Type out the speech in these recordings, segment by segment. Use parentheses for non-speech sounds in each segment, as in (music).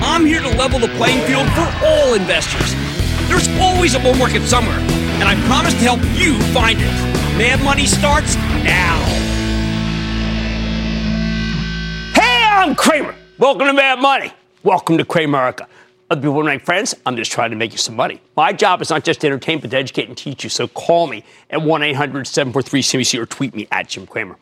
I'm here to level the playing field for all investors. There's always a bull market somewhere, and I promise to help you find it. Mad Money starts now. Hey, I'm Cramer. Welcome to Mad Money. Welcome to Cramerica. Other people are my friends. I'm just trying to make you some money. My job is not just to entertain, but to educate and teach you. So call me at 1 800 743 CNBC or tweet me at Jim Cramer.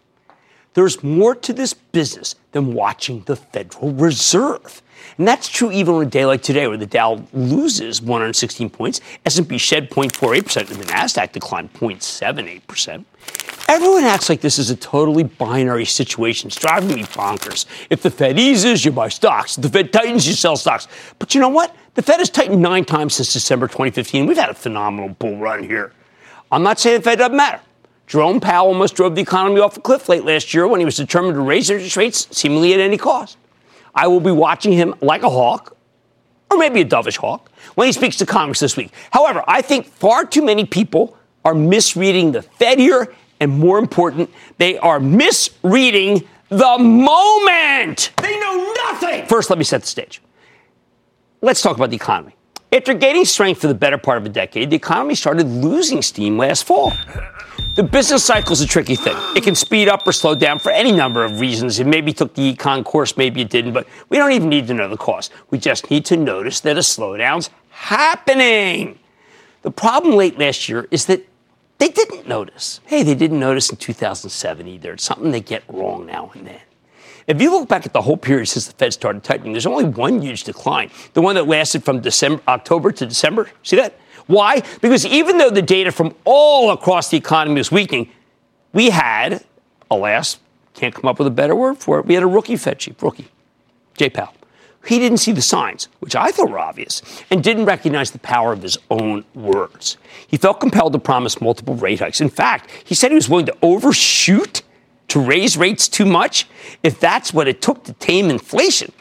There's more to this business than watching the Federal Reserve. And that's true even on a day like today where the Dow loses 116 points, S&P shed 0.48%, and the Nasdaq declined 0.78%. Everyone acts like this is a totally binary situation. It's driving me bonkers. If the Fed eases, you buy stocks. If the Fed tightens, you sell stocks. But you know what? The Fed has tightened nine times since December 2015. We've had a phenomenal bull run here. I'm not saying the Fed doesn't matter. Jerome Powell almost drove the economy off a cliff late last year when he was determined to raise interest rates seemingly at any cost. I will be watching him like a hawk, or maybe a dovish hawk, when he speaks to Congress this week. However, I think far too many people are misreading the Fed here, and more important, they are misreading the moment. They know nothing. First, let me set the stage. Let's talk about the economy. After gaining strength for the better part of a decade, the economy started losing steam last fall. The business cycle is a tricky thing. It can speed up or slow down for any number of reasons. It maybe took the econ course, maybe it didn't, but we don't even need to know the cause. We just need to notice that a slowdown's happening. The problem late last year is that they didn't notice. Hey, they didn't notice in 2007 either. It's something they get wrong now and then. If you look back at the whole period since the Fed started tightening, there's only one huge decline, the one that lasted from December, October to December. See that? Why? Because even though the data from all across the economy was weakening, we had, alas, can't come up with a better word for it, we had a rookie Fed chief, rookie, Jay Powell. He didn't see the signs, which I thought were obvious, and didn't recognize the power of his own words. He felt compelled to promise multiple rate hikes. In fact, he said he was willing to overshoot to raise rates too much if that's what it took to tame inflation.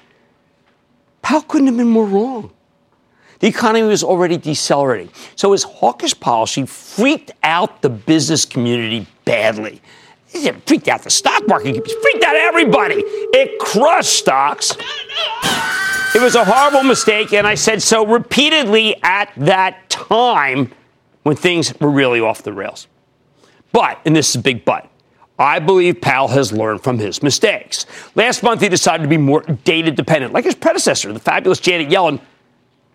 Powell couldn't have been more wrong. The economy was already decelerating. So his hawkish policy freaked out the business community badly. It freaked out the stock market, it freaked out everybody. It crushed stocks. It was a horrible mistake, and I said so repeatedly at that time when things were really off the rails. But, and this is a big but, I believe Powell has learned from his mistakes. Last month, he decided to be more data dependent, like his predecessor, the fabulous Janet Yellen,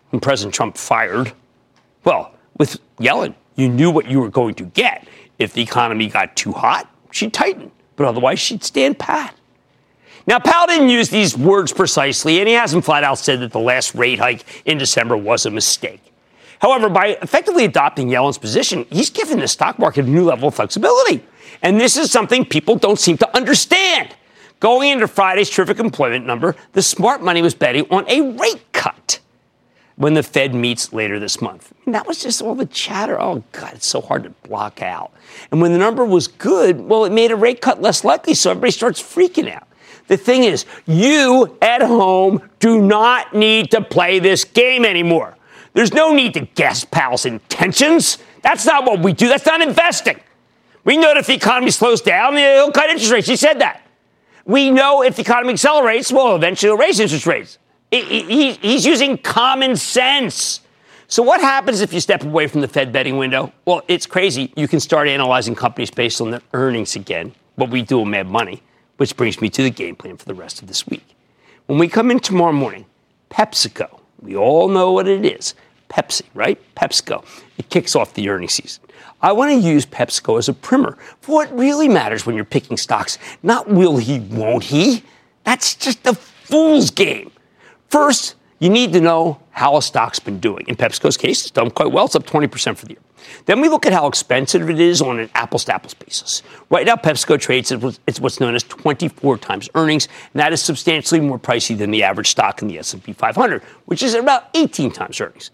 whom President Trump fired. Well, with Yellen, you knew what you were going to get. If the economy got too hot, she'd tighten, but otherwise, she'd stand pat. Now, Powell didn't use these words precisely, and he hasn't flat out said that the last rate hike in December was a mistake. However, by effectively adopting Yellen's position, he's given the stock market a new level of flexibility. And this is something people don't seem to understand. Going into Friday's terrific employment number, the smart money was betting on a rate cut when the Fed meets later this month. And that was just all the chatter. Oh, God, it's so hard to block out. And when the number was good, well, it made a rate cut less likely, so everybody starts freaking out. The thing is, you at home do not need to play this game anymore. There's no need to guess Powell's intentions. That's not what we do. That's not investing. We know that if the economy slows down, he'll cut interest rates. He said that. We know if the economy accelerates, well, eventually he'll raise interest rates. He's using common sense. So, what happens if you step away from the Fed betting window? Well, it's crazy. You can start analyzing companies based on their earnings again, what we do in Mad Money, which brings me to the game plan for the rest of this week. When we come in tomorrow morning, PepsiCo, we all know what it is. Pepsi, right? PepsiCo. It kicks off the earnings season. I want to use PepsiCo as a primer for what really matters when you're picking stocks. Not will he, won't he? That's just a fool's game. First, you need to know how a stock's been doing. In PepsiCo's case, it's done quite well. It's up 20% for the year. Then we look at how expensive it is on an apples to apples basis. Right now, PepsiCo trades at what's known as 24 times earnings, and that is substantially more pricey than the average stock in the S&P 500, which is about 18 times earnings.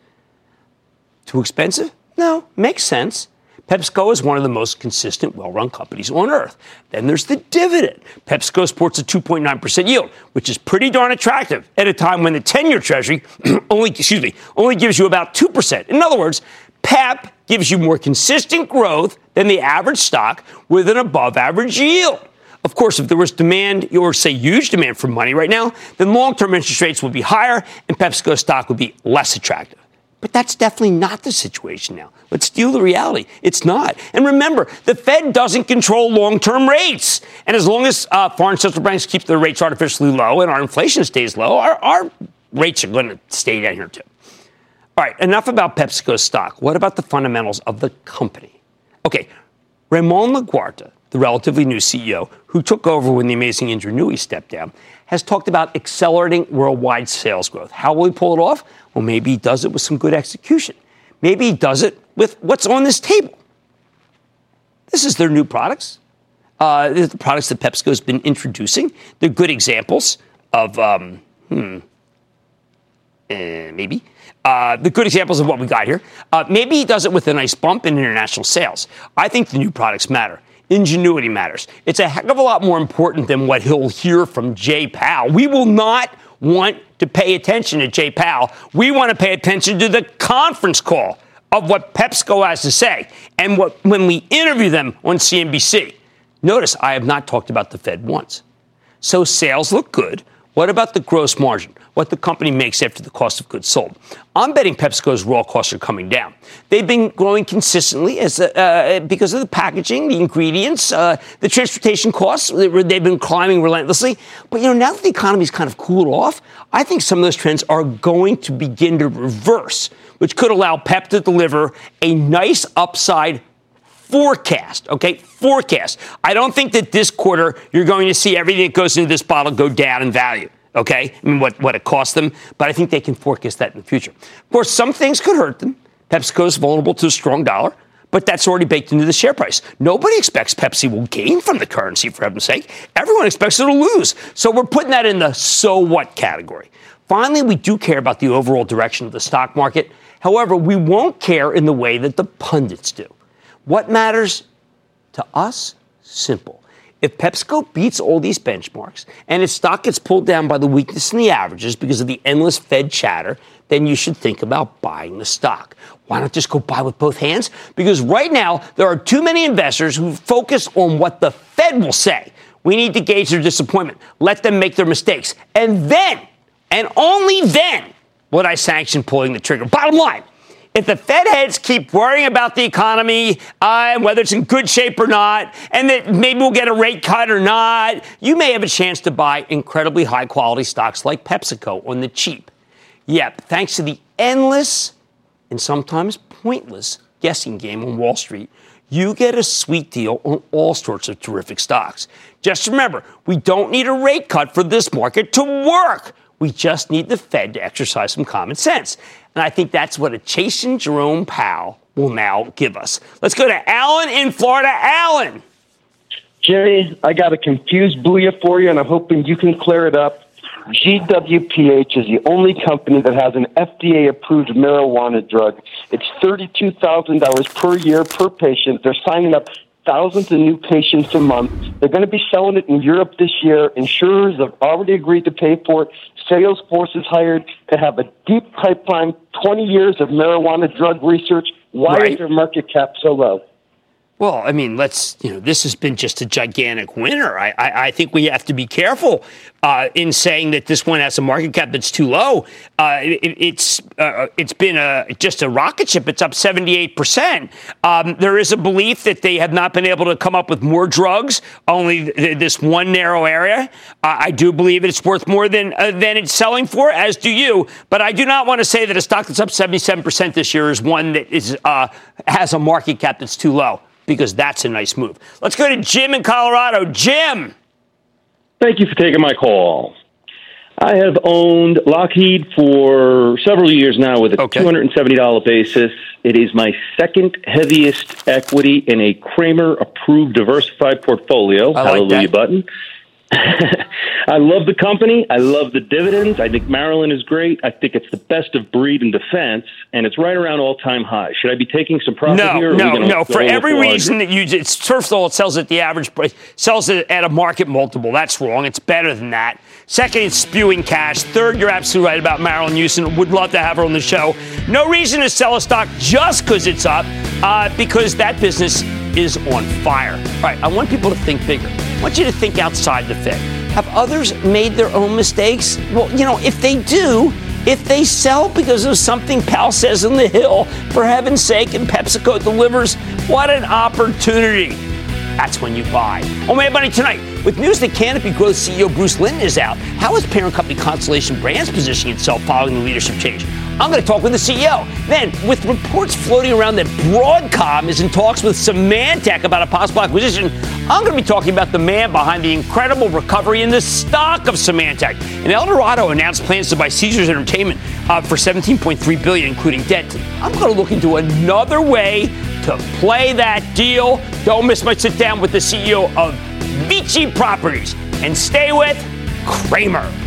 Too expensive? No, makes sense. PepsiCo is one of the most consistent, well run companies on earth. Then there's the dividend. PepsiCo sports a 2.9% yield, which is pretty darn attractive at a time when the 10 year treasury (clears throat) only, excuse me, only gives you about 2%. In other words, PEP gives you more consistent growth than the average stock with an above average yield. Of course, if there was demand, or say huge demand for money right now, then long term interest rates would be higher and PepsiCo stock would be less attractive. But that's definitely not the situation now. Let's deal the reality. It's not. And remember, the Fed doesn't control long term rates. And as long as uh, foreign central banks keep their rates artificially low and our inflation stays low, our, our rates are going to stay down here too. All right, enough about PepsiCo stock. What about the fundamentals of the company? Okay, Ramon Laguarta, the relatively new CEO who took over when the amazing Indra Nooyi stepped down, has talked about accelerating worldwide sales growth. How will he pull it off? Well, maybe he does it with some good execution. Maybe he does it with what's on this table. This is their new products. Uh, the products that PepsiCo has been introducing. They're good examples of, um, hmm, uh, maybe. Uh, the good examples of what we got here. Uh, maybe he does it with a nice bump in international sales. I think the new products matter. Ingenuity matters. It's a heck of a lot more important than what he'll hear from Jay Powell. We will not want to pay attention to Jay Powell. We want to pay attention to the conference call of what PepsiCo has to say and what, when we interview them on CNBC. Notice I have not talked about the Fed once. So sales look good. What about the gross margin? What the company makes after the cost of goods sold? I'm betting PepsiCo's raw costs are coming down. They've been growing consistently as uh, because of the packaging, the ingredients, uh, the transportation costs. They've been climbing relentlessly. But you know, now that the economy's kind of cooled off, I think some of those trends are going to begin to reverse, which could allow Pep to deliver a nice upside forecast, okay? Forecast. I don't think that this quarter you're going to see everything that goes into this bottle go down in value. Okay, I mean, what, what it costs them, but I think they can forecast that in the future. Of course, some things could hurt them. PepsiCo is vulnerable to a strong dollar, but that's already baked into the share price. Nobody expects Pepsi will gain from the currency, for heaven's sake. Everyone expects it to lose. So we're putting that in the so what category. Finally, we do care about the overall direction of the stock market. However, we won't care in the way that the pundits do. What matters to us? Simple. If PepsiCo beats all these benchmarks and its stock gets pulled down by the weakness in the averages because of the endless Fed chatter, then you should think about buying the stock. Why not just go buy with both hands? Because right now, there are too many investors who focus on what the Fed will say. We need to gauge their disappointment, let them make their mistakes, and then, and only then, would I sanction pulling the trigger. Bottom line, if the Fed heads keep worrying about the economy uh, and whether it's in good shape or not, and that maybe we'll get a rate cut or not, you may have a chance to buy incredibly high quality stocks like PepsiCo on the cheap. Yep, thanks to the endless and sometimes pointless guessing game on Wall Street, you get a sweet deal on all sorts of terrific stocks. Just remember, we don't need a rate cut for this market to work. We just need the Fed to exercise some common sense. And I think that's what a chasing Jerome Powell will now give us. Let's go to Alan in Florida. Alan. Jerry, I got a confused booyah for you, and I'm hoping you can clear it up. GWPH is the only company that has an FDA approved marijuana drug. It's $32,000 per year per patient. They're signing up thousands of new patients a month. They're going to be selling it in Europe this year. Insurers have already agreed to pay for it. Salesforce is hired to have a deep pipeline, 20 years of marijuana drug research. Why right. is their market cap so low? Well, I mean, let's, you know, this has been just a gigantic winner. I, I, I think we have to be careful uh, in saying that this one has a market cap that's too low. Uh, it, it's uh, it's been a just a rocket ship. It's up 78%. Um, there is a belief that they have not been able to come up with more drugs, only th- this one narrow area. I do believe it's worth more than, uh, than it's selling for, as do you. But I do not want to say that a stock that's up 77% this year is one that is uh, has a market cap that's too low because that's a nice move. Let's go to Jim in Colorado. Jim. Thank you for taking my call. I have owned Lockheed for several years now with a okay. $270 basis. It is my second heaviest equity in a Cramer approved diversified portfolio. I Hallelujah like button. (laughs) I love the company. I love the dividends. I think Marillyn is great. I think it's the best of breed in defense, and it's right around all time high. Should I be taking some profit no, here? No, no, no. For every reason that you, it's first of all, it sells at the average price, sells it at a market multiple. That's wrong. It's better than that. Second, it's spewing cash. Third, you're absolutely right about Marillyn Hewson. Would love to have her on the show. No reason to sell a stock just because it's up, uh, because that business is on fire. All right, I want people to think bigger. I want you to think outside the Fed. Have others made their own mistakes? Well, you know, if they do, if they sell because of something Powell says on the Hill, for heaven's sake, and PepsiCo delivers, what an opportunity. That's when you buy. Oh, My Money tonight. With news that Canopy Growth CEO Bruce Linton is out, how is parent company Constellation Brands positioning itself following the leadership change? I'm going to talk with the CEO. Then, with reports floating around that Broadcom is in talks with Symantec about a possible acquisition, I'm going to be talking about the man behind the incredible recovery in the stock of Symantec. And Eldorado announced plans to buy Caesars Entertainment uh, for 17.3 billion, including debt. I'm going to look into another way to play that deal. Don't miss my sit down with the CEO of Vici Properties, and stay with Cramer.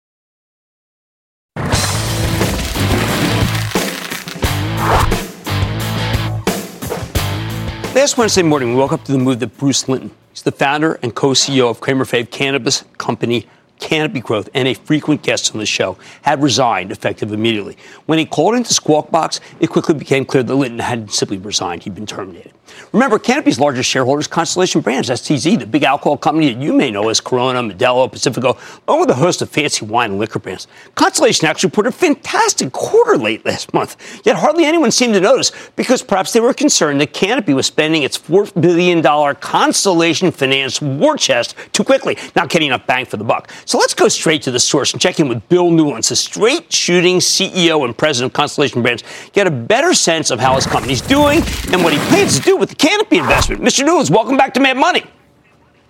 Last Wednesday morning, we woke up to the move that Bruce Linton, he's the founder and co-CEO of Cramer Fave Cannabis Company Canopy Growth and a frequent guest on the show, had resigned effective immediately. When he called into Squawk Box, it quickly became clear that Linton hadn't simply resigned. He'd been terminated. Remember, Canopy's largest shareholder is Constellation Brands, STZ, the big alcohol company that you may know as Corona, Modelo, Pacifico, along with a host of fancy wine and liquor brands. Constellation actually reported a fantastic quarter late last month, yet hardly anyone seemed to notice because perhaps they were concerned that Canopy was spending its $4 billion Constellation Finance war chest too quickly, not getting enough bang for the buck. So let's go straight to the source and check in with Bill Newlands, the straight shooting CEO and president of Constellation Brands, get a better sense of how his company's doing and what he plans to do with the Canopy investment. Mr. Newlands, welcome back to Mad Money.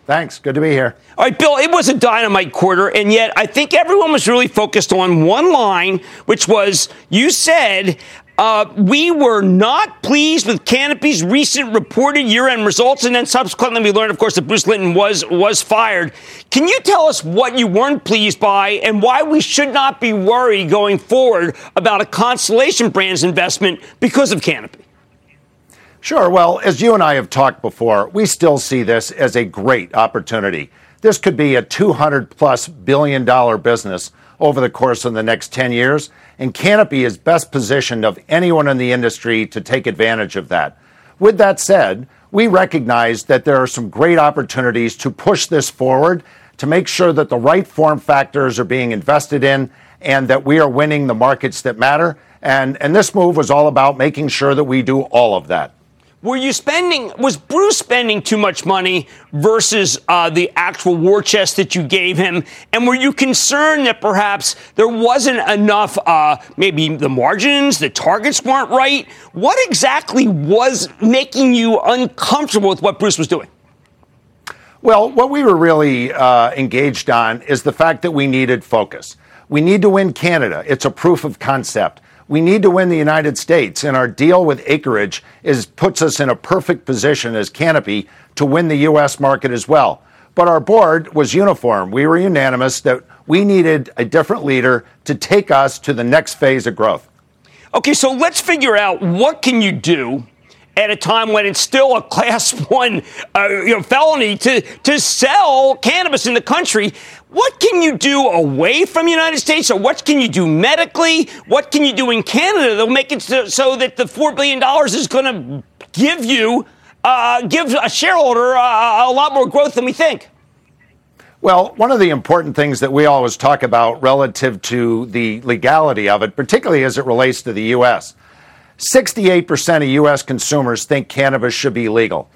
Thanks. Good to be here. All right, Bill, it was a dynamite quarter, and yet I think everyone was really focused on one line, which was you said uh, we were not pleased with Canopy's recent reported year-end results, and then subsequently we learned, of course, that Bruce Linton was was fired. Can you tell us what you weren't pleased by, and why we should not be worried going forward about a Constellation Brands investment because of Canopy? Sure. Well, as you and I have talked before, we still see this as a great opportunity. This could be a 200 plus billion dollar business over the course of the next 10 years, and Canopy is best positioned of anyone in the industry to take advantage of that. With that said, we recognize that there are some great opportunities to push this forward to make sure that the right form factors are being invested in and that we are winning the markets that matter. And, and this move was all about making sure that we do all of that. Were you spending, was Bruce spending too much money versus uh, the actual war chest that you gave him? And were you concerned that perhaps there wasn't enough, uh, maybe the margins, the targets weren't right? What exactly was making you uncomfortable with what Bruce was doing? Well, what we were really uh, engaged on is the fact that we needed focus. We need to win Canada. It's a proof of concept. We need to win the United States, and our deal with Acreage is puts us in a perfect position as Canopy to win the U.S. market as well. But our board was uniform. We were unanimous that we needed a different leader to take us to the next phase of growth. Okay, so let's figure out what can you do at a time when it's still a (laughs) class one uh, you know, felony to, to sell cannabis in the country. What can you do away from the United States, or what can you do medically? What can you do in Canada that'll make it so, so that the $4 billion is going to give you, uh, give a shareholder uh, a lot more growth than we think? Well, one of the important things that we always talk about relative to the legality of it, particularly as it relates to the U.S., 68% of U.S. consumers think cannabis should be legal.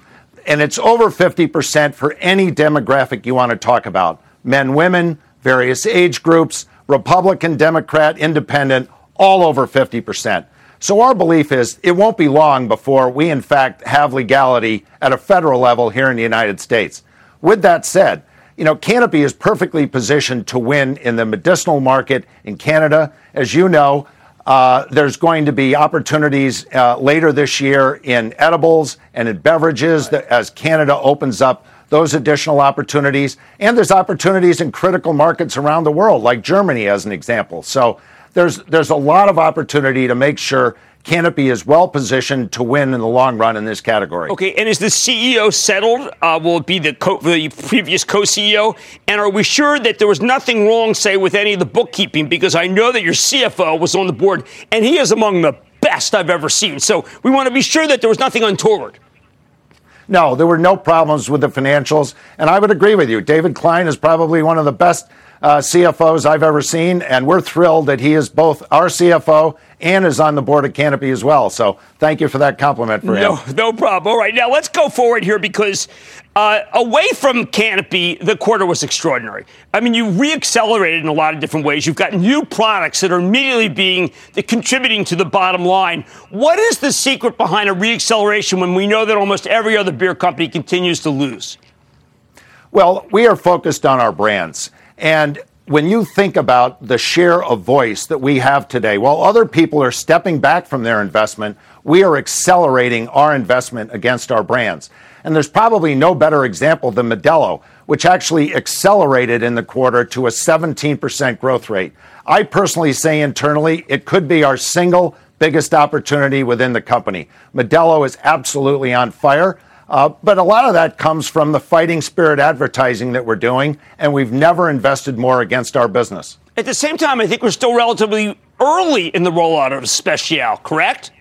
And it's over 50% for any demographic you want to talk about men, women, various age groups, Republican, Democrat, Independent, all over 50%. So our belief is it won't be long before we, in fact, have legality at a federal level here in the United States. With that said, you know, Canopy is perfectly positioned to win in the medicinal market in Canada. As you know, uh, there's going to be opportunities uh, later this year in edibles and in beverages that, as Canada opens up those additional opportunities. And there's opportunities in critical markets around the world, like Germany, as an example. So there's there's a lot of opportunity to make sure Canopy is well positioned to win in the long run in this category. Okay, and is the CEO settled? Uh, will it be the, co- the previous co-CEO? And are we sure that there was nothing wrong, say, with any of the bookkeeping? Because I know that your CFO was on the board, and he is among the best I've ever seen. So we want to be sure that there was nothing untoward. No, there were no problems with the financials, and I would agree with you. David Klein is probably one of the best uh, CFOs I've ever seen, and we're thrilled that he is both our CFO and is on the board of Canopy as well. So thank you for that compliment for no, him. No problem. All right, now let's go forward here because uh, away from Canopy, the quarter was extraordinary. I mean, you reaccelerated in a lot of different ways. You've got new products that are immediately being contributing to the bottom line. What is the secret behind a reacceleration when we know that almost every other beer company continues to lose? Well, we are focused on our brands. And when you think about the share of voice that we have today, while other people are stepping back from their investment, we are accelerating our investment against our brands. And there's probably no better example than Modelo, which actually accelerated in the quarter to a 17% growth rate. I personally say internally, it could be our single biggest opportunity within the company. Modelo is absolutely on fire. Uh, but a lot of that comes from the fighting spirit advertising that we're doing, and we've never invested more against our business. At the same time, I think we're still relatively early in the rollout of Especial, correct?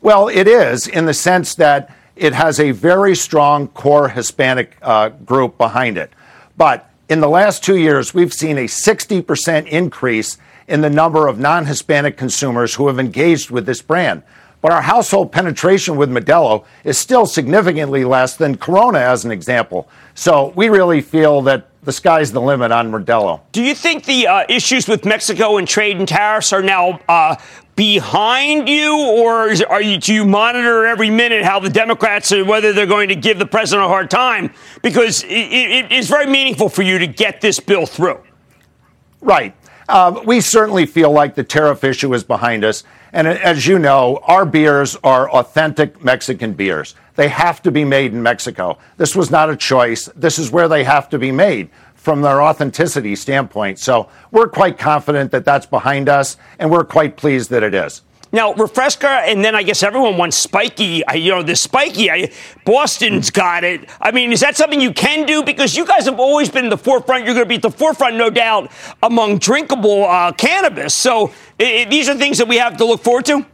Well, it is in the sense that it has a very strong core Hispanic uh, group behind it. But in the last two years, we've seen a 60% increase in the number of non Hispanic consumers who have engaged with this brand. But our household penetration with Modelo is still significantly less than Corona, as an example. So we really feel that the sky's the limit on Modelo. Do you think the uh, issues with Mexico and trade and tariffs are now uh, behind you, or is, are you, do you monitor every minute how the Democrats are, whether they're going to give the president a hard time? Because it, it, it's very meaningful for you to get this bill through. Right. Uh, we certainly feel like the tariff issue is behind us. And as you know, our beers are authentic Mexican beers. They have to be made in Mexico. This was not a choice. This is where they have to be made from their authenticity standpoint. So we're quite confident that that's behind us, and we're quite pleased that it is. Now, Refresca, and then I guess everyone wants Spiky. You know, the Spiky, I, Boston's got it. I mean, is that something you can do? Because you guys have always been in the forefront. You're going to be at the forefront, no doubt, among drinkable uh, cannabis. So it, these are things that we have to look forward to.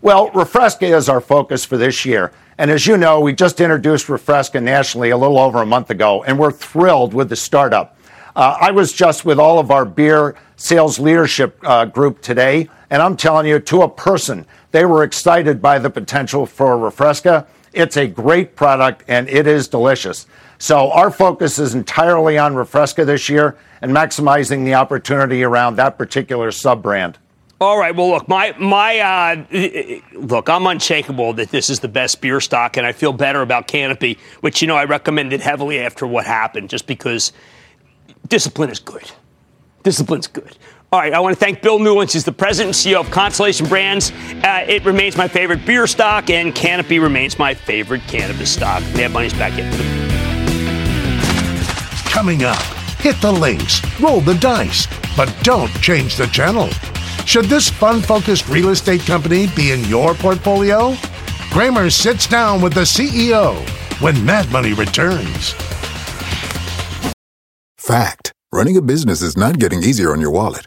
Well, Refresca is our focus for this year. And as you know, we just introduced Refresca nationally a little over a month ago, and we're thrilled with the startup. Uh, I was just with all of our beer sales leadership uh, group today, and I'm telling you, to a person, they were excited by the potential for Refresca. It's a great product, and it is delicious. So our focus is entirely on Refresca this year and maximizing the opportunity around that particular sub brand. All right. Well, look, my my uh, look, I'm unshakable that this is the best beer stock, and I feel better about Canopy, which you know I recommended heavily after what happened, just because discipline is good. Discipline's good. All right, I want to thank Bill Newlands. He's the president and CEO of Constellation Brands. Uh, it remains my favorite beer stock, and Canopy remains my favorite cannabis stock. Mad Money's back in. Coming up, hit the links, roll the dice, but don't change the channel. Should this fun focused real estate company be in your portfolio? Cramer sits down with the CEO when Mad Money returns. Fact running a business is not getting easier on your wallet.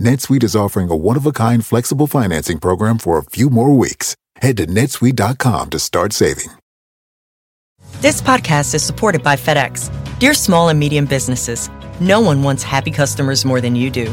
NetSuite is offering a one-of-a-kind flexible financing program for a few more weeks. Head to netsuite.com to start saving. This podcast is supported by FedEx. Dear small and medium businesses, no one wants happy customers more than you do.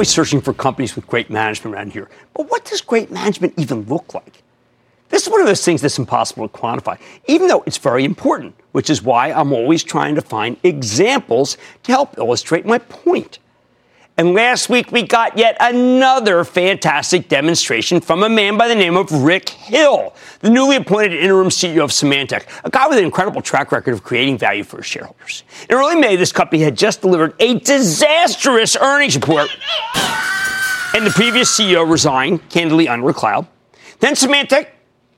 Always searching for companies with great management around here. But what does great management even look like? This is one of those things that's impossible to quantify, even though it's very important, which is why I'm always trying to find examples to help illustrate my point. And last week we got yet another fantastic demonstration from a man by the name of Rick Hill, the newly appointed interim CEO of Symantec, a guy with an incredible track record of creating value for his shareholders. In early May, this company had just delivered a disastrous earnings report, and the previous CEO resigned, candidly under cloud. Then Symantec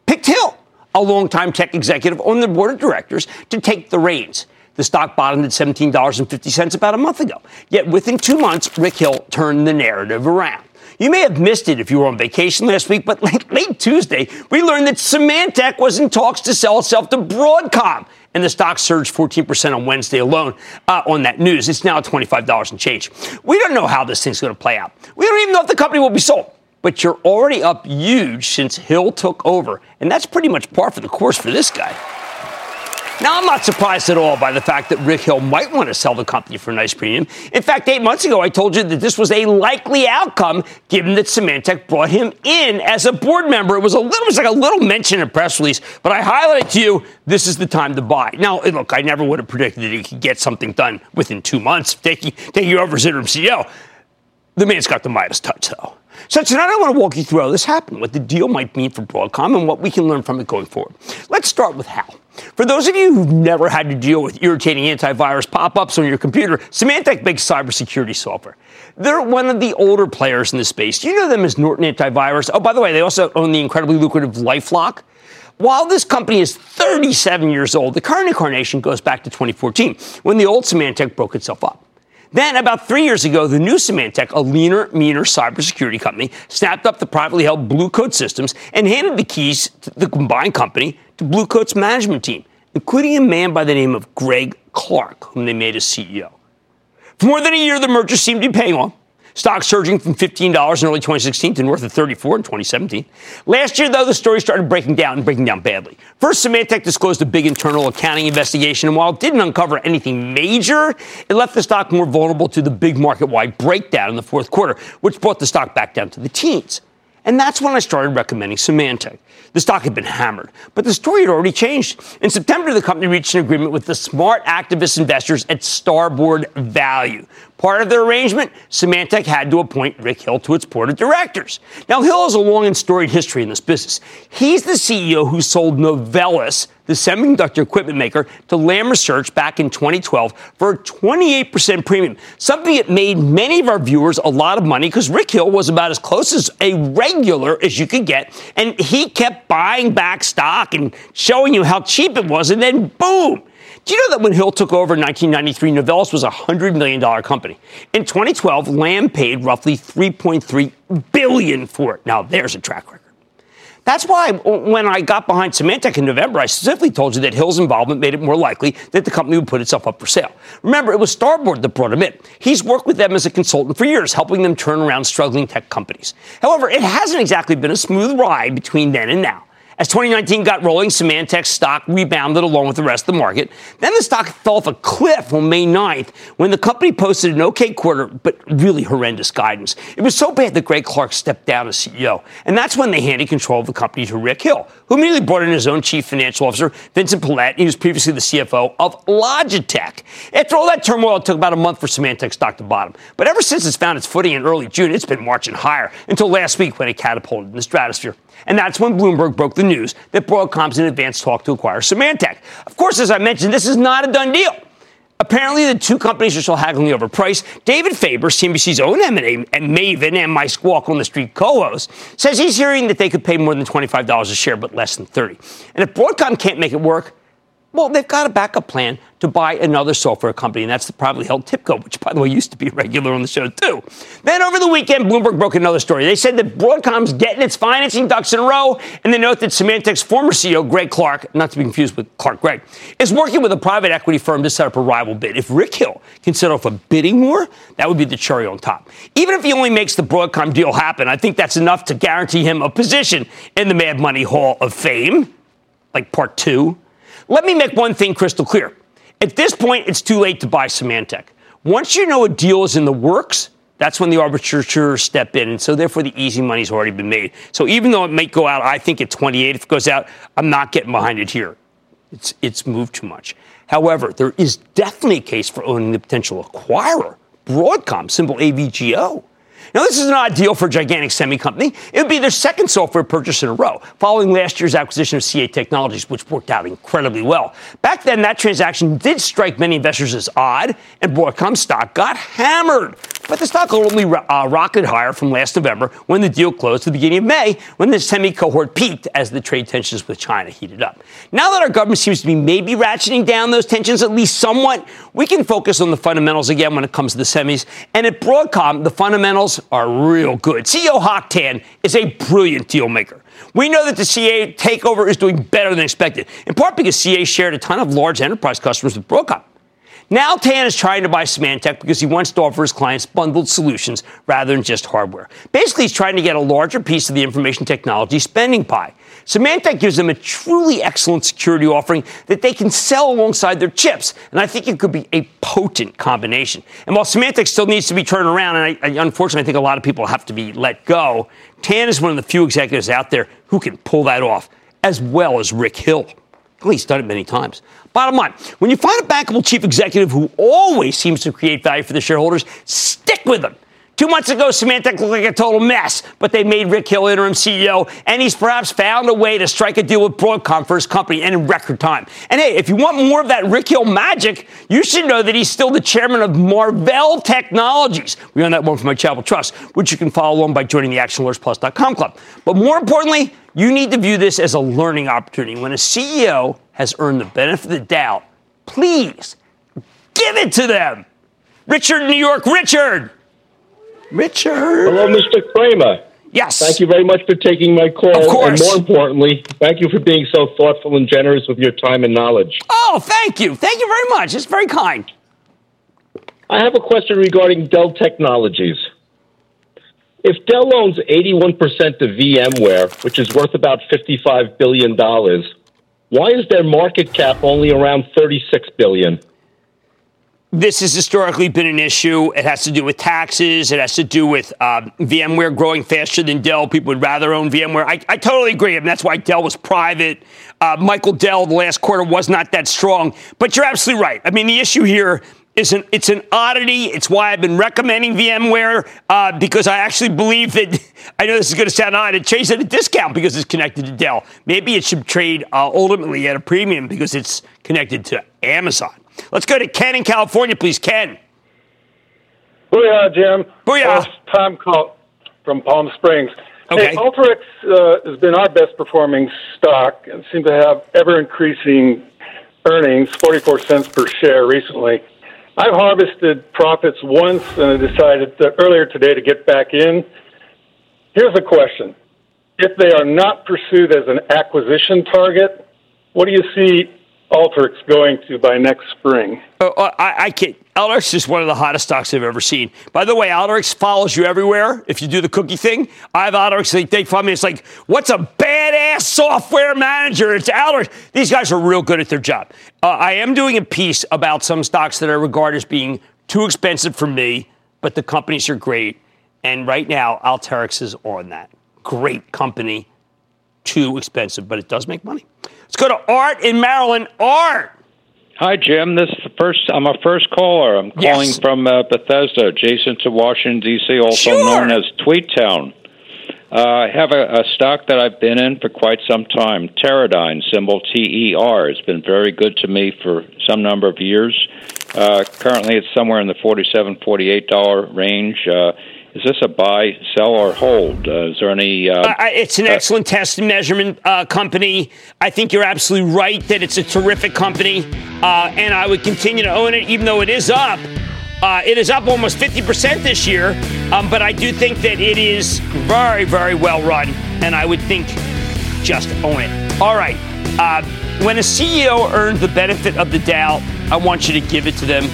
picked Hill, a longtime tech executive on the board of directors, to take the reins. The stock bottomed at $17.50 about a month ago. Yet within two months, Rick Hill turned the narrative around. You may have missed it if you were on vacation last week, but (laughs) late, late Tuesday, we learned that Symantec was in talks to sell itself to Broadcom. And the stock surged 14% on Wednesday alone uh, on that news. It's now $25 and change. We don't know how this thing's going to play out. We don't even know if the company will be sold. But you're already up huge since Hill took over. And that's pretty much par for the course for this guy. Now, I'm not surprised at all by the fact that Rick Hill might want to sell the company for a nice premium. In fact, eight months ago, I told you that this was a likely outcome given that Symantec brought him in as a board member. It was a little, it was like a little mention in a press release, but I highlighted to you this is the time to buy. Now, look, I never would have predicted that he could get something done within two months, taking, taking you over as interim CEO. The man's got the Midas touch, though. So tonight I want to walk you through how this happened, what the deal might mean for Broadcom, and what we can learn from it going forward. Let's start with how. For those of you who've never had to deal with irritating antivirus pop-ups on your computer, Symantec makes cybersecurity software. They're one of the older players in the space. You know them as Norton Antivirus. Oh, by the way, they also own the incredibly lucrative LifeLock. While this company is 37 years old, the current incarnation goes back to 2014 when the old Symantec broke itself up. Then, about three years ago, the new Symantec, a leaner, meaner cybersecurity company, snapped up the privately held Blue Coat Systems and handed the keys to the combined company to Blue Coat's management team, including a man by the name of Greg Clark, whom they made as CEO. For more than a year, the merger seemed to be paying off. Stock surging from $15 in early 2016 to north of 34 in 2017. Last year, though, the story started breaking down and breaking down badly. First, Symantec disclosed a big internal accounting investigation, and while it didn't uncover anything major, it left the stock more vulnerable to the big market-wide breakdown in the fourth quarter, which brought the stock back down to the teens. And that's when I started recommending Symantec. The stock had been hammered, but the story had already changed. In September, the company reached an agreement with the smart activist investors at Starboard Value. Part of their arrangement, Symantec had to appoint Rick Hill to its board of directors. Now, Hill has a long and storied history in this business. He's the CEO who sold Novellus, the semiconductor equipment maker, to Lam Research back in 2012 for a 28% premium, something that made many of our viewers a lot of money because Rick Hill was about as close as a regular as you could get, and he kept buying back stock and showing you how cheap it was, and then boom! Do you know that when Hill took over in 1993, Novellus was a $100 million company? In 2012, Lam paid roughly 3.3 billion for it. Now, there's a track record. That's why when I got behind Symantec in November, I specifically told you that Hill's involvement made it more likely that the company would put itself up for sale. Remember, it was Starboard that brought him in. He's worked with them as a consultant for years, helping them turn around struggling tech companies. However, it hasn't exactly been a smooth ride between then and now. As 2019 got rolling, Symantec's stock rebounded along with the rest of the market. Then the stock fell off a cliff on May 9th when the company posted an okay quarter, but really horrendous guidance. It was so bad that Greg Clark stepped down as CEO. And that's when they handed control of the company to Rick Hill, who immediately brought in his own chief financial officer, Vincent Pilette. He was previously the CFO of Logitech. After all that turmoil, it took about a month for Symantec stock to bottom. But ever since it's found its footing in early June, it's been marching higher until last week when it catapulted in the stratosphere. And that's when Bloomberg broke the news that Broadcom's in advanced talk to acquire Symantec. Of course, as I mentioned, this is not a done deal. Apparently, the two companies are still haggling over price. David Faber, CNBC's own M&A and Maven and my Squawk on the Street co-host, says he's hearing that they could pay more than $25 a share, but less than 30. And if Broadcom can't make it work, well, they've got a backup plan to buy another software company, and that's the privately held TIBCO, which, by the way, used to be (laughs) regular on the show, too. Then over the weekend, Bloomberg broke another story. They said that Broadcom's getting its financing ducks in a row, and they note that Symantec's former CEO, Greg Clark, not to be confused with Clark Gregg, is working with a private equity firm to set up a rival bid. If Rick Hill can set off a bidding war, that would be the cherry on top. Even if he only makes the Broadcom deal happen, I think that's enough to guarantee him a position in the Mad Money Hall of Fame, like part two. Let me make one thing crystal clear. At this point, it's too late to buy Symantec. Once you know a deal is in the works, that's when the arbitrators step in. And so, therefore, the easy money's already been made. So, even though it may go out, I think at 28, if it goes out, I'm not getting behind it here. It's, it's moved too much. However, there is definitely a case for owning the potential acquirer, Broadcom, symbol AVGO. Now, this is an odd deal for a gigantic semi company. It would be their second software purchase in a row, following last year's acquisition of CA Technologies, which worked out incredibly well. Back then, that transaction did strike many investors as odd, and Broadcom stock got hammered. But the stock only uh, rocketed higher from last November when the deal closed to the beginning of May when the semi cohort peaked as the trade tensions with China heated up. Now that our government seems to be maybe ratcheting down those tensions at least somewhat, we can focus on the fundamentals again when it comes to the semis. And at Broadcom, the fundamentals are real good. CEO Hock Tan is a brilliant deal maker. We know that the CA takeover is doing better than expected, in part because CA shared a ton of large enterprise customers with Broadcom. Now Tan is trying to buy Symantec because he wants to offer his clients bundled solutions rather than just hardware. Basically, he's trying to get a larger piece of the information technology spending pie. Symantec gives them a truly excellent security offering that they can sell alongside their chips, and I think it could be a potent combination. And while Symantec still needs to be turned around, and I, I, unfortunately I think a lot of people have to be let go, Tan is one of the few executives out there who can pull that off, as well as Rick Hill. Well, he's done it many times. Bottom line, when you find a bankable chief executive who always seems to create value for the shareholders, stick with them. Two months ago, Symantec looked like a total mess, but they made Rick Hill interim CEO, and he's perhaps found a way to strike a deal with Broadcom for his company and in record time. And hey, if you want more of that Rick Hill magic, you should know that he's still the chairman of Marvell Technologies. We own that one from my Chapel Trust, which you can follow along by joining the ActionAlertsPlus.com club. But more importantly, you need to view this as a learning opportunity. When a CEO has earned the benefit of the doubt, please give it to them. Richard, New York, Richard. Richard. Hello, Mr. Cramer. Yes. Thank you very much for taking my call. Of course. And more importantly, thank you for being so thoughtful and generous with your time and knowledge. Oh, thank you. Thank you very much. It's very kind. I have a question regarding Dell Technologies. If Dell owns 81% of VMware, which is worth about $55 billion, why is their market cap only around $36 billion? This has historically been an issue. It has to do with taxes. It has to do with uh, VMware growing faster than Dell. People would rather own VMware. I, I totally agree. I mean, that's why Dell was private. Uh, Michael Dell, the last quarter, was not that strong. But you're absolutely right. I mean, the issue here is an it's an oddity. It's why I've been recommending VMware uh, because I actually believe that (laughs) I know this is going to sound odd. It trades at a discount because it's connected to Dell. Maybe it should trade uh, ultimately at a premium because it's connected to Amazon. Let's go to Ken in California, please. Ken. Booyah, Jim. Booyah. Tom call from Palm Springs. Okay. Hey, Alteryx uh, has been our best performing stock and seems to have ever increasing earnings, 44 cents per share recently. I've harvested profits once and I decided to, earlier today to get back in. Here's a question. If they are not pursued as an acquisition target, what do you see Alteryx going to by next spring? Oh, I, I can't. Alteryx is one of the hottest stocks I've ever seen. By the way, Alteryx follows you everywhere. If you do the cookie thing, I have Alteryx. They, they me. It's like, what's a badass software manager? It's Alteryx. These guys are real good at their job. Uh, I am doing a piece about some stocks that I regard as being too expensive for me, but the companies are great. And right now, Alteryx is on that. Great company, too expensive, but it does make money. Let's go to Art in Maryland. Art. Hi, Jim. This is the first. I'm a first caller. I'm calling Yes. from uh, Bethesda, adjacent to Washington D.C., also Sure. known as Tweet Town. Uh, I have a, a stock that I've been in for quite some time. Teradyne, symbol TER, has been very good to me for some number of years. Uh, currently, it's somewhere in the forty-seven, forty-eight dollar range. Uh, is this a buy, sell, or hold? Uh, is there any? Uh, Uh, it's an excellent test and measurement uh, company. I think you're absolutely right that it's a terrific company, uh, and I would continue to own it, even though it is up. Uh, it is up almost 50% this year, um, but I do think that it is very, very well run, and I would think just own it. All right. Uh, when a CEO earns the benefit of the doubt, I want you to give it to them.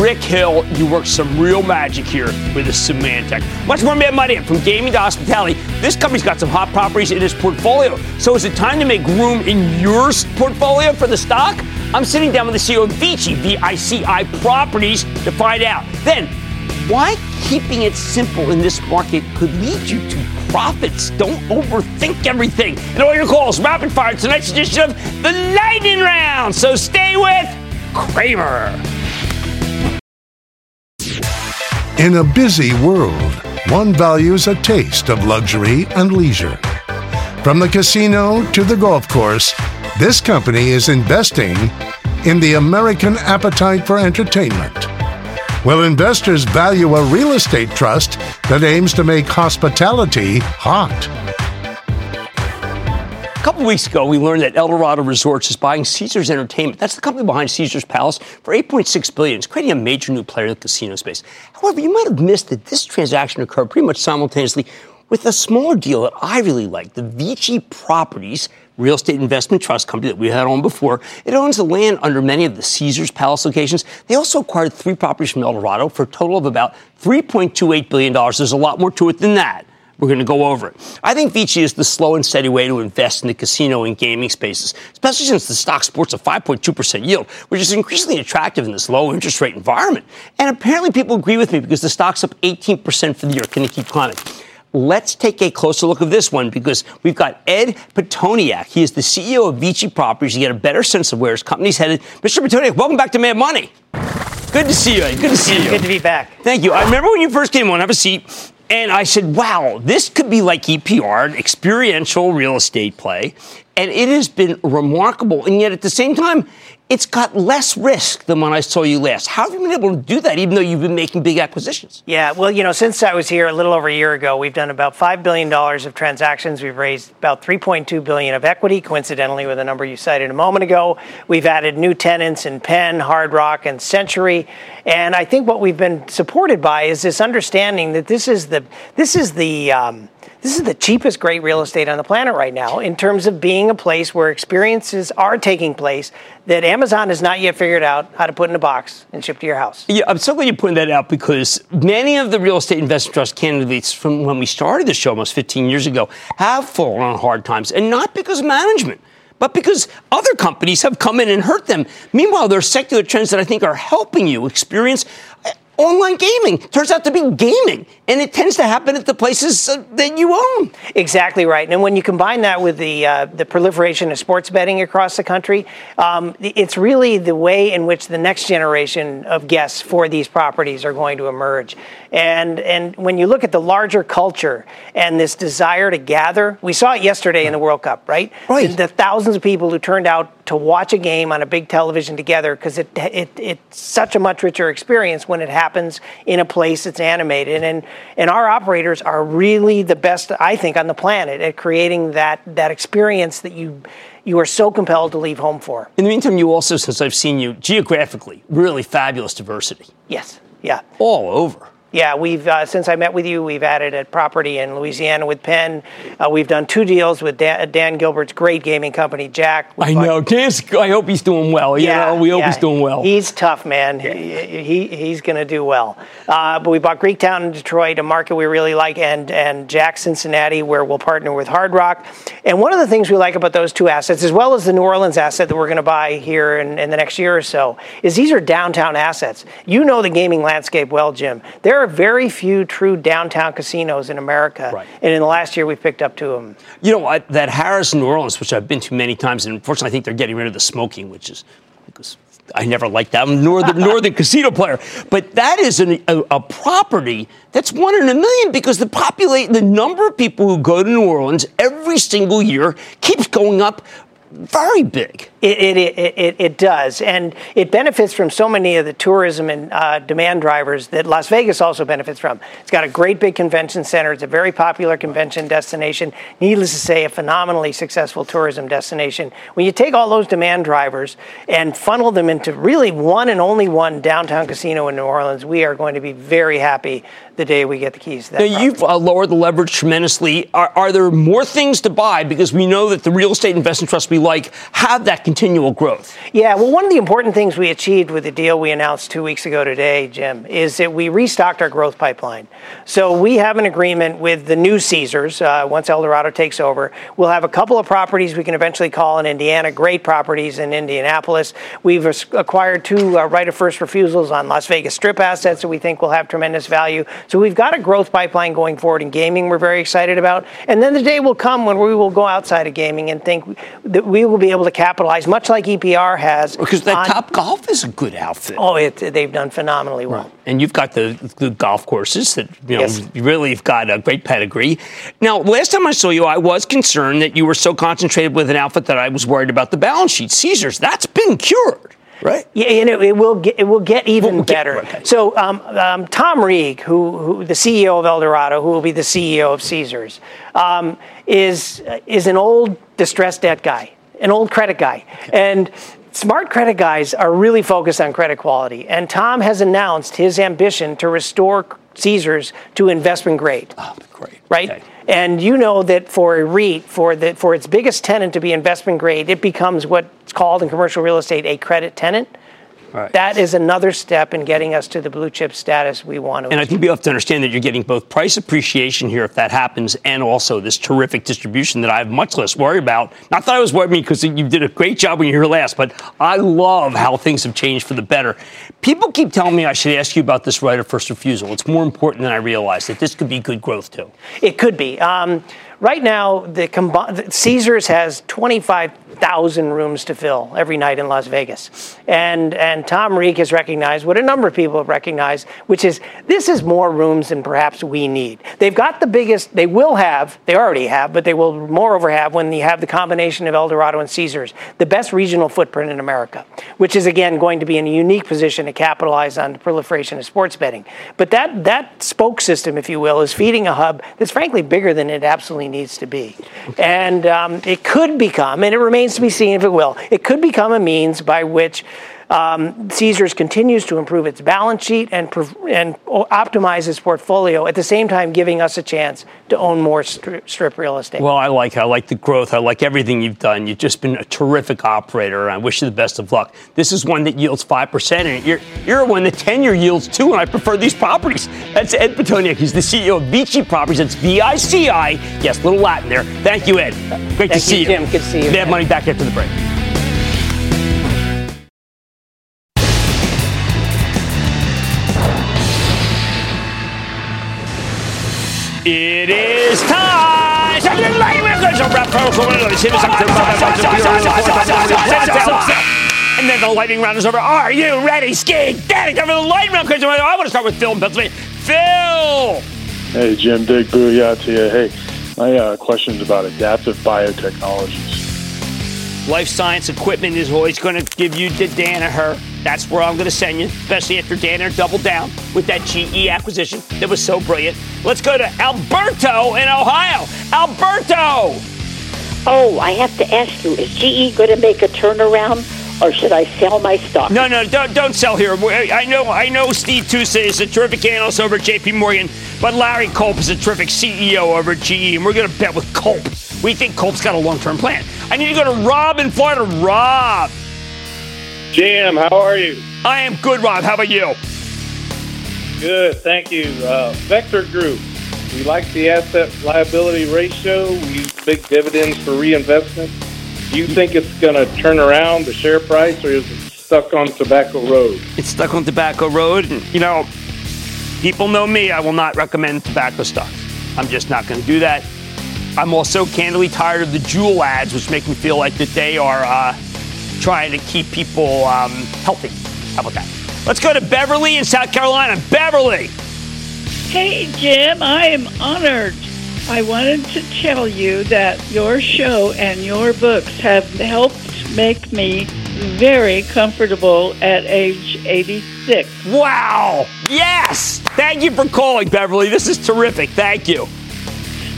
Rick Hill, you work some real magic here with the Symantec. Much more Mad Money from gaming to hospitality. This company's got some hot properties in its portfolio. So is it time to make room in your portfolio for the stock? I'm sitting down with the CEO of Vici, V-I-C-I Properties, to find out. Then, why keeping it simple in this market could lead you to profits? Don't overthink everything. And all your calls, rapid fire, tonight's edition of the Lightning Round. So stay with Cramer. In a busy world, one values a taste of luxury and leisure. From the casino to the golf course, this company is investing in the American appetite for entertainment. Will investors value a real estate trust that aims to make hospitality hot? A couple weeks ago, we learned that Eldorado Resorts is buying Caesars Entertainment. That's the company behind Caesars Palace for 8.6 billion. It's creating a major new player in the casino space. However, you might have missed that this transaction occurred pretty much simultaneously with a smaller deal that I really like, the Vici Properties real estate investment trust company that we had on before. It owns the land under many of the Caesars Palace locations. They also acquired three properties from Eldorado for a total of about $3.28 billion. There's a lot more to it than that. We're going to go over it. I think Vici is the slow and steady way to invest in the casino and gaming spaces, especially since the stock sports a 5.2% yield, which is increasingly attractive in this low interest rate environment. And apparently people agree with me because the stock's up 18% for the year. Can it keep climbing? Let's take a closer look at this one because we've got Ed Pitoniak. He is the CEO of Vici Properties. You get a better sense of where his company's headed. Mr. Pitoniak, welcome back to Mad Money. Good to see you. Ed. Good to see you. Good to be back. Thank you. I remember when you first came on, have a seat. And I said, wow, this could be like EPR, an experiential real estate play. And it has been remarkable. And yet at the same time, it's got less risk than when I saw you last. How have you been able to do that, even though you've been making big acquisitions? Yeah, well, you know, since I was here a little over a year ago, we've done about five billion dollars of transactions. We've raised about 3.2 billion of equity, coincidentally with the number you cited a moment ago. We've added new tenants in Penn, Hard Rock, and Century. And I think what we've been supported by is this understanding that this is the this is the um, this is the cheapest great real estate on the planet right now in terms of being a place where experiences are taking place that Amazon has not yet figured out how to put in a box and ship to your house. Yeah, I'm so glad you pointed that out because many of the real estate investment trust candidates from when we started the show almost 15 years ago have fallen on hard times, and not because of management but because other companies have come in and hurt them. Meanwhile, there are secular trends that I think are helping you experience online gaming turns out to be gaming, and it tends to happen at the places uh, that you own. Exactly right. And when you combine that with the uh, the proliferation of sports betting across the country, um, it's really the way in which the next generation of guests for these properties are going to emerge. And and when you look at the larger culture and this desire to gather, we saw it yesterday in the World Cup, right? Right. The, the thousands of people who turned out to watch a game on a big television together because it, it it's such a much richer experience when it happens in a place that's animated. And and our operators are really the best, I think, on the planet at creating that that experience that you you are so compelled to leave home for. In the meantime, you also, since I've seen you geographically, really fabulous diversity. Yes. Yeah. All over. Yeah, we've uh, since I met with you, we've added a property in Louisiana with Penn. Uh, we've done two deals with Dan, Dan Gilbert's great gaming company, Jack. I know. Dan's, I hope he's doing well. You yeah, know, we hope yeah. he's doing well. He's tough, man. Yeah. He, he, he's going to do well. Uh, but we bought Greektown in Detroit, a market we really like, and and Jack Cincinnati, where we'll partner with Hard Rock. And one of the things we like about those two assets, as well as the New Orleans asset that we're going to buy here in, in the next year or so, is these are downtown assets. You know the gaming landscape well, Jim. There are very few true downtown casinos in America. Right. And in the last year, we've picked up two of them. You know, I, that Harrah's, New Orleans, which I've been to many times, and unfortunately, I think they're getting rid of the smoking, which is because I never liked that. I'm (laughs) northern casino player. But that is an, a, a, property that's one in a million because the populate, the number of people who go to New Orleans every single year keeps going up very big. It, it, it, it, does. And it benefits from so many of the tourism and uh, demand drivers that Las Vegas also benefits from. It's got a great big convention center. It's a very popular convention destination. Needless to say, a phenomenally successful tourism destination. When you take all those demand drivers and funnel them into really one and only one downtown casino in New Orleans, we are going to be very happy the day we get the keys to that. Now, you've uh, lowered the leverage tremendously. Are, are there more things to buy? Because we know that the real estate investment trusts we like have that continual growth. Yeah, well, one of the important things we achieved with the deal we announced two weeks ago today, Jim, is that we restocked our growth pipeline. So we have an agreement with the new Caesars uh, once Eldorado takes over. We'll have a couple of properties we can eventually call in Indiana, great properties in Indianapolis. We've acquired two uh, right of first refusals on Las Vegas Strip assets that we think will have tremendous value. So we've got a growth pipeline going forward in gaming we're very excited about. And then the day will come when we will go outside of gaming and think that we will be able to capitalize, much like EPR has. Because that on, Top Golf is a good outfit. Oh, it, they've done phenomenally well. Right. And you've got the, the golf courses that you know yes. really have got a great pedigree. Now, last time I saw you, I was concerned that you were so concentrated with an outfit that I was worried about the balance sheet. Caesars, that's been cured. Right. Yeah, and it, it will get it will get even we'll better. Get, okay. So um, um, Tom Reeg, who, who, the CEO of Eldorado, who will be the CEO of Caesars, um, is is an old distressed debt guy, an old credit guy, and smart credit guys are really focused on credit quality. And Tom has announced his ambition to restore Caesars to investment grade. Oh, great. Right? Okay. And you know that for a REIT, for the for its biggest tenant to be investment grade, it becomes what's called in commercial real estate a credit tenant. Right. That is another step in getting us to the blue chip status we want to. And achieve. I think we have to understand that you're getting both price appreciation here if that happens, and also this terrific distribution that I have much less worry about. Not that I was worried because you did a great job when you were here last, but I love how things have changed for the better. People keep telling me I should ask you about this right of first refusal. It's more important than I realize that this could be good growth too. It could be. Um, right now, the combi- Caesars has 25,000 rooms to fill every night in Las Vegas. And, and Tom Reeg has recognized what a number of people have recognized, which is this is more rooms than perhaps we need. They've got the biggest, they will have, they already have, but they will moreover have when you have the combination of Eldorado and Caesars, the best regional footprint in America, which is again going to be in a unique position to capitalize on the proliferation of sports betting. But that, that spoke system, if you will, is feeding a hub that's frankly bigger than it absolutely needs to be. And um, it could become, and it remains to be seen if it will, it could become a means by which um, Caesars continues to improve its balance sheet and, and optimize its portfolio at the same time giving us a chance to own more strip, strip real estate. Well, I like I like the growth. I like everything you've done. You've just been a terrific operator, and I wish you the best of luck. This is one that yields five percent, and you're you're one that ten year yields two, and I prefer these properties. That's Ed Pitoniak. He's the CEO of Vici Properties. That's V I C I. Yes, little Latin there. Thank you, Ed. Great Thank to see you, Jim. Good to see you. They have money back after the break. It is time. And then the lightning round is over. Are you ready, Ski? Daddy, for the lightning round. I want to start with Phil in Pennsylvania. Phil! Hey, Jim. Big booyah to you. Hey, my uh, question's about adaptive biotechnologies. Life science equipment is always going to give you the Danaher. That's where I'm going to send you, especially after Danaher doubled down with that GE acquisition that was so brilliant. Let's go to Alberto in Ohio. Alberto! Oh, I have to ask you, is GE going to make a turnaround? or should I sell my stock? No, no, don't, don't sell here. I know, I know. Steve Tusa is a terrific analyst over at J.P. Morgan, but Larry Culp is a terrific CEO over at GE, and we're going to bet with Culp. We think Culp's got a long-term plan. I need to go to Rob in Florida. Rob. Jim, how are you? I am good, Rob. How about you? Good, thank you. Uh, Vector Group. We like the asset liability ratio. We use big dividends for reinvestment. Do you think it's going to turn around the share price, or is it stuck on Tobacco Road? It's stuck on Tobacco Road, and you know, people know me. I will not recommend tobacco stocks. I'm just not going to do that. I'm also candidly tired of the Juul ads, which make me feel like that they are uh, trying to keep people um, healthy. How about that? Let's go to Beverly in South Carolina. Beverly. Hey, Jim. I am honored I wanted to tell you that your show and your books have helped make me very comfortable at age 86. Wow! Yes! Thank you for calling, Beverly. This is terrific. Thank you.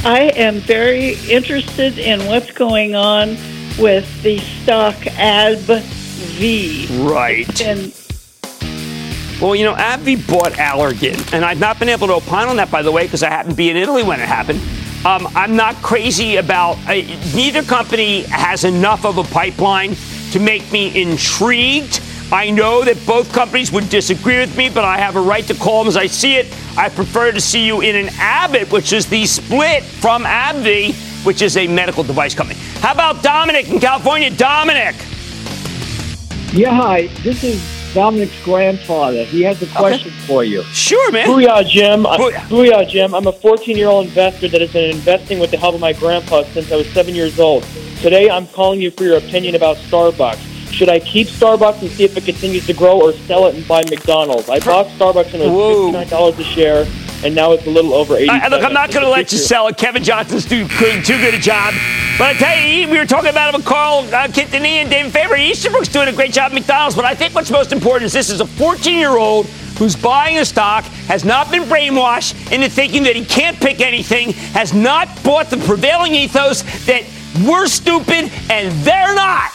I am very interested in what's going on with the stock AbbVie. Right. And well, you know, AbbVie bought Allergan, and I've not been able to opine on that, by the way, because I happened to be in Italy when it happened. Um, I'm not crazy about uh, neither company has enough of a pipeline to make me intrigued. I know that both companies would disagree with me, but I have a right to call them as I see it. I prefer to see you in an Abbott, which is the split from AbbVie, which is a medical device company. How about Dominic in California? Dominic. Yeah, hi. This is Dominic's grandfather. He has a question okay. for you. Sure, man. Booyah, Jim. Booyah. Booyah, Jim. I'm a 14 year old investor that has been investing with the help of my grandpa since I was seven years old. Today, I'm calling you for your opinion about Starbucks. Should I keep Starbucks and see if it continues to grow or sell it and buy McDonald's? I bought Starbucks and it was $59 a share and now it's a little over 80. Right, look, I'm not going to let you sell it. Kevin Johnson's doing too good a job. But I tell you, we were talking about him with Carl uh, Quintanilla and David Faber. Easterbrook's doing a great job at McDonald's, but I think what's most important is this is a 14 year old who's buying a stock, has not been brainwashed into thinking that he can't pick anything, has not bought the prevailing ethos that we're stupid and they're not.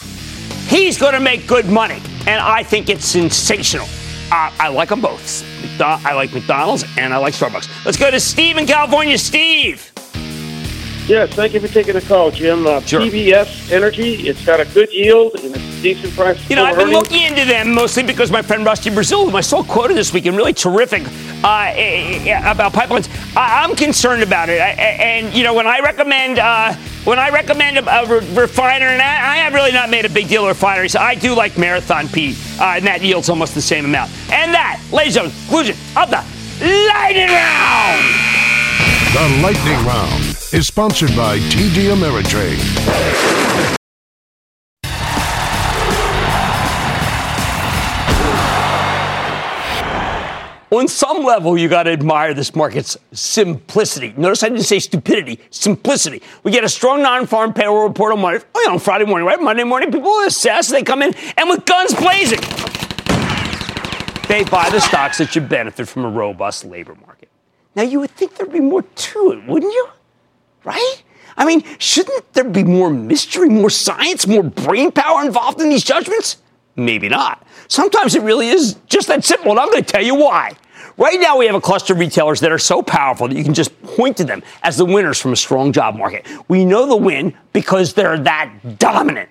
He's going to make good money. And I think it's sensational. Uh, I like them both. I like McDonald's and I like Starbucks. Let's go to Steve in California. Steve. Yes, thank you for taking the call, Jim. Uh, Sure. PBF Energy, it's got a good yield and it's a decent price. You know, I've been earnings. looking into them mostly because my friend Rusty Braziel, whom I saw quoted this weekend, really terrific uh, eh, eh, about pipelines. I, I'm concerned about it, I, and you know, when I recommend uh, when I recommend a, a re- refiner, and I, I have really not made a big deal of refineries. I do like Marathon P, uh, and that yields almost the same amount. And that, ladies and gentlemen, conclusion of the lightning round. The Lightning Round is sponsored by TD Ameritrade. On some level, you got to admire this market's simplicity. Notice I didn't say stupidity, simplicity. We get a strong non-farm payroll report on Monday, oh, on Friday morning, right? Monday morning, people assess, they come in, and with guns blazing, they buy the stocks that should benefit from a robust labor market. Now, you would think there'd be more to it, wouldn't you? Right? I mean, shouldn't there be more mystery, more science, more brain power involved in these judgments? Maybe not. Sometimes it really is just that simple, and I'm going to tell you why. Right now, we have a cluster of retailers that are so powerful that you can just point to them as the winners from a strong job market. We know the win because they're that dominant.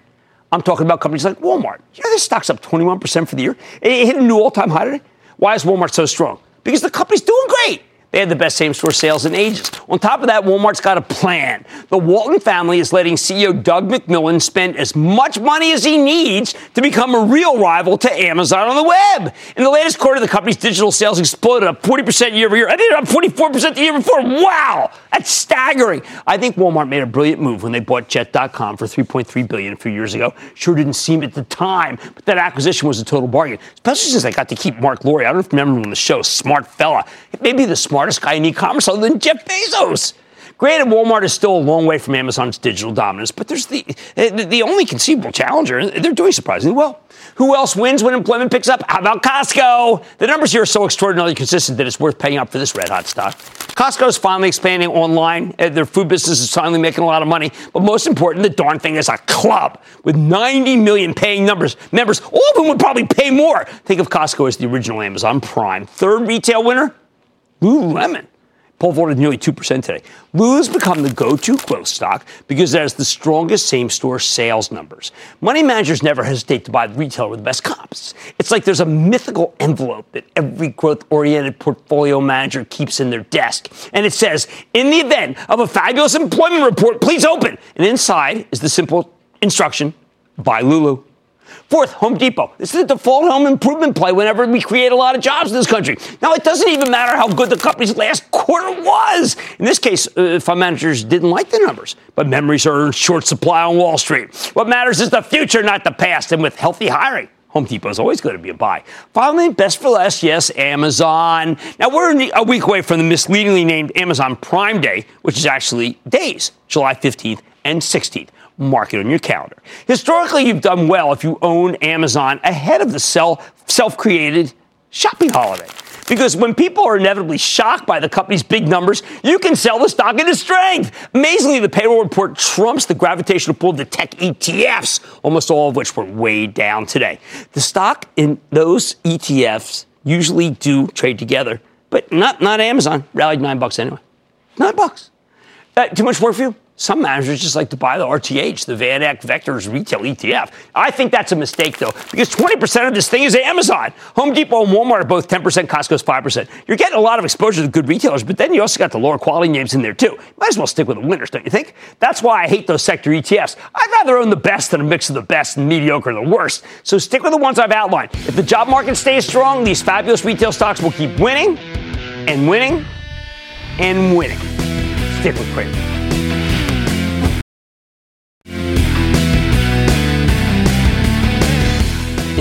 I'm talking about companies like Walmart. You know, this stock's up 21% for the year. It hit a new all time high today. Why is Walmart so strong? Because the company's doing great. They had the best same store sales in ages. On top of that, Walmart's got a plan. The Walton family is letting CEO Doug McMillon spend as much money as he needs to become a real rival to Amazon on the web. In the latest quarter, the company's digital sales exploded up 40% year over year. I think up 44% the year before. Wow, that's staggering. I think Walmart made a brilliant move when they bought Jet.com for 3.3 billion a few years ago. Sure didn't seem at the time, but that acquisition was a total bargain, especially since I got to keep Marc Lore. I don't remember him on the show, smart fella. Maybe the smartest guy in e-commerce other than Jeff Bezos. Granted, Walmart is still a long way from Amazon's digital dominance, but there's the the the only conceivable challenger. They're doing surprisingly well. Who else wins when employment picks up? How about Costco? The numbers here are so extraordinarily consistent that it's worth paying up for this red hot stock. Costco is finally expanding online. Uh, Their food business is finally making a lot of money. But most important, the darn thing is a club with 90 million paying numbers, members. All of them would probably pay more. Think of Costco as the original Amazon Prime. Third retail winner, Lululemon. Poll voted nearly 2% today. Lulu's become the go-to growth stock because it has the strongest same-store sales numbers. Money managers never hesitate to buy the retailer with the best comps. It's like there's a mythical envelope that every growth-oriented portfolio manager keeps in their desk. And it says, in the event of a fabulous employment report, please open. And inside is the simple instruction, buy Lulu. Fourth, Home Depot. This is the default home improvement play whenever we create a lot of jobs in this country. Now, it doesn't even matter how good the company's last quarter was. In this case, uh, fund managers didn't like the numbers, but memories are in short supply on Wall Street. What matters is the future, not the past. And with healthy hiring, Home Depot is always going to be a buy. Finally, best for last, yes, Amazon. Now, we're a week away from the misleadingly named Amazon Prime Day, which is actually days, July 15th and 16th. Mark it on your calendar. Historically, you've done well if you own Amazon ahead of the self created shopping holiday. Because when people are inevitably shocked by the company's big numbers, you can sell the stock into strength. Amazingly, the payroll report trumps the gravitational pull of the tech ETFs, almost all of which were way down today. The stock in those ETFs usually do trade together, but not, not Amazon. Rallied nine bucks anyway. Nine bucks. Uh, too much work for you? Some managers just like to buy the RTH, the Van Eck Vectors Retail ETF. I think that's a mistake, though, because 20% of this thing is Amazon. Home Depot and Walmart are both 10%, Costco's 5%. You're getting a lot of exposure to good retailers, but then you also got the lower quality names in there, too. Might as well stick with the winners, don't you think? That's why I hate those sector ETFs. I'd rather own the best than a mix of the best and mediocre and the worst. So stick with the ones I've outlined. If the job market stays strong, these fabulous retail stocks will keep winning and winning and winning. Stick with Cramer.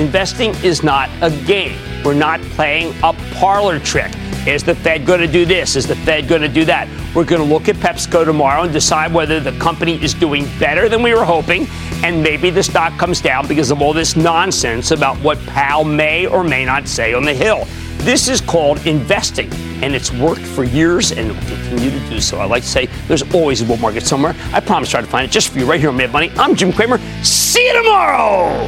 Investing is not a game. We're not playing a parlor trick. Is the Fed going to do this? Is the Fed going to do that? We're going to look at PepsiCo tomorrow and decide whether the company is doing better than we were hoping, and maybe the stock comes down because of all this nonsense about what Powell may or may not say on the Hill. This is called investing, and it's worked for years and will continue to do so. I like to say there's always a bull market somewhere. I promise to try to find it just for you right here on Mad Money. I'm Jim Cramer. See you tomorrow.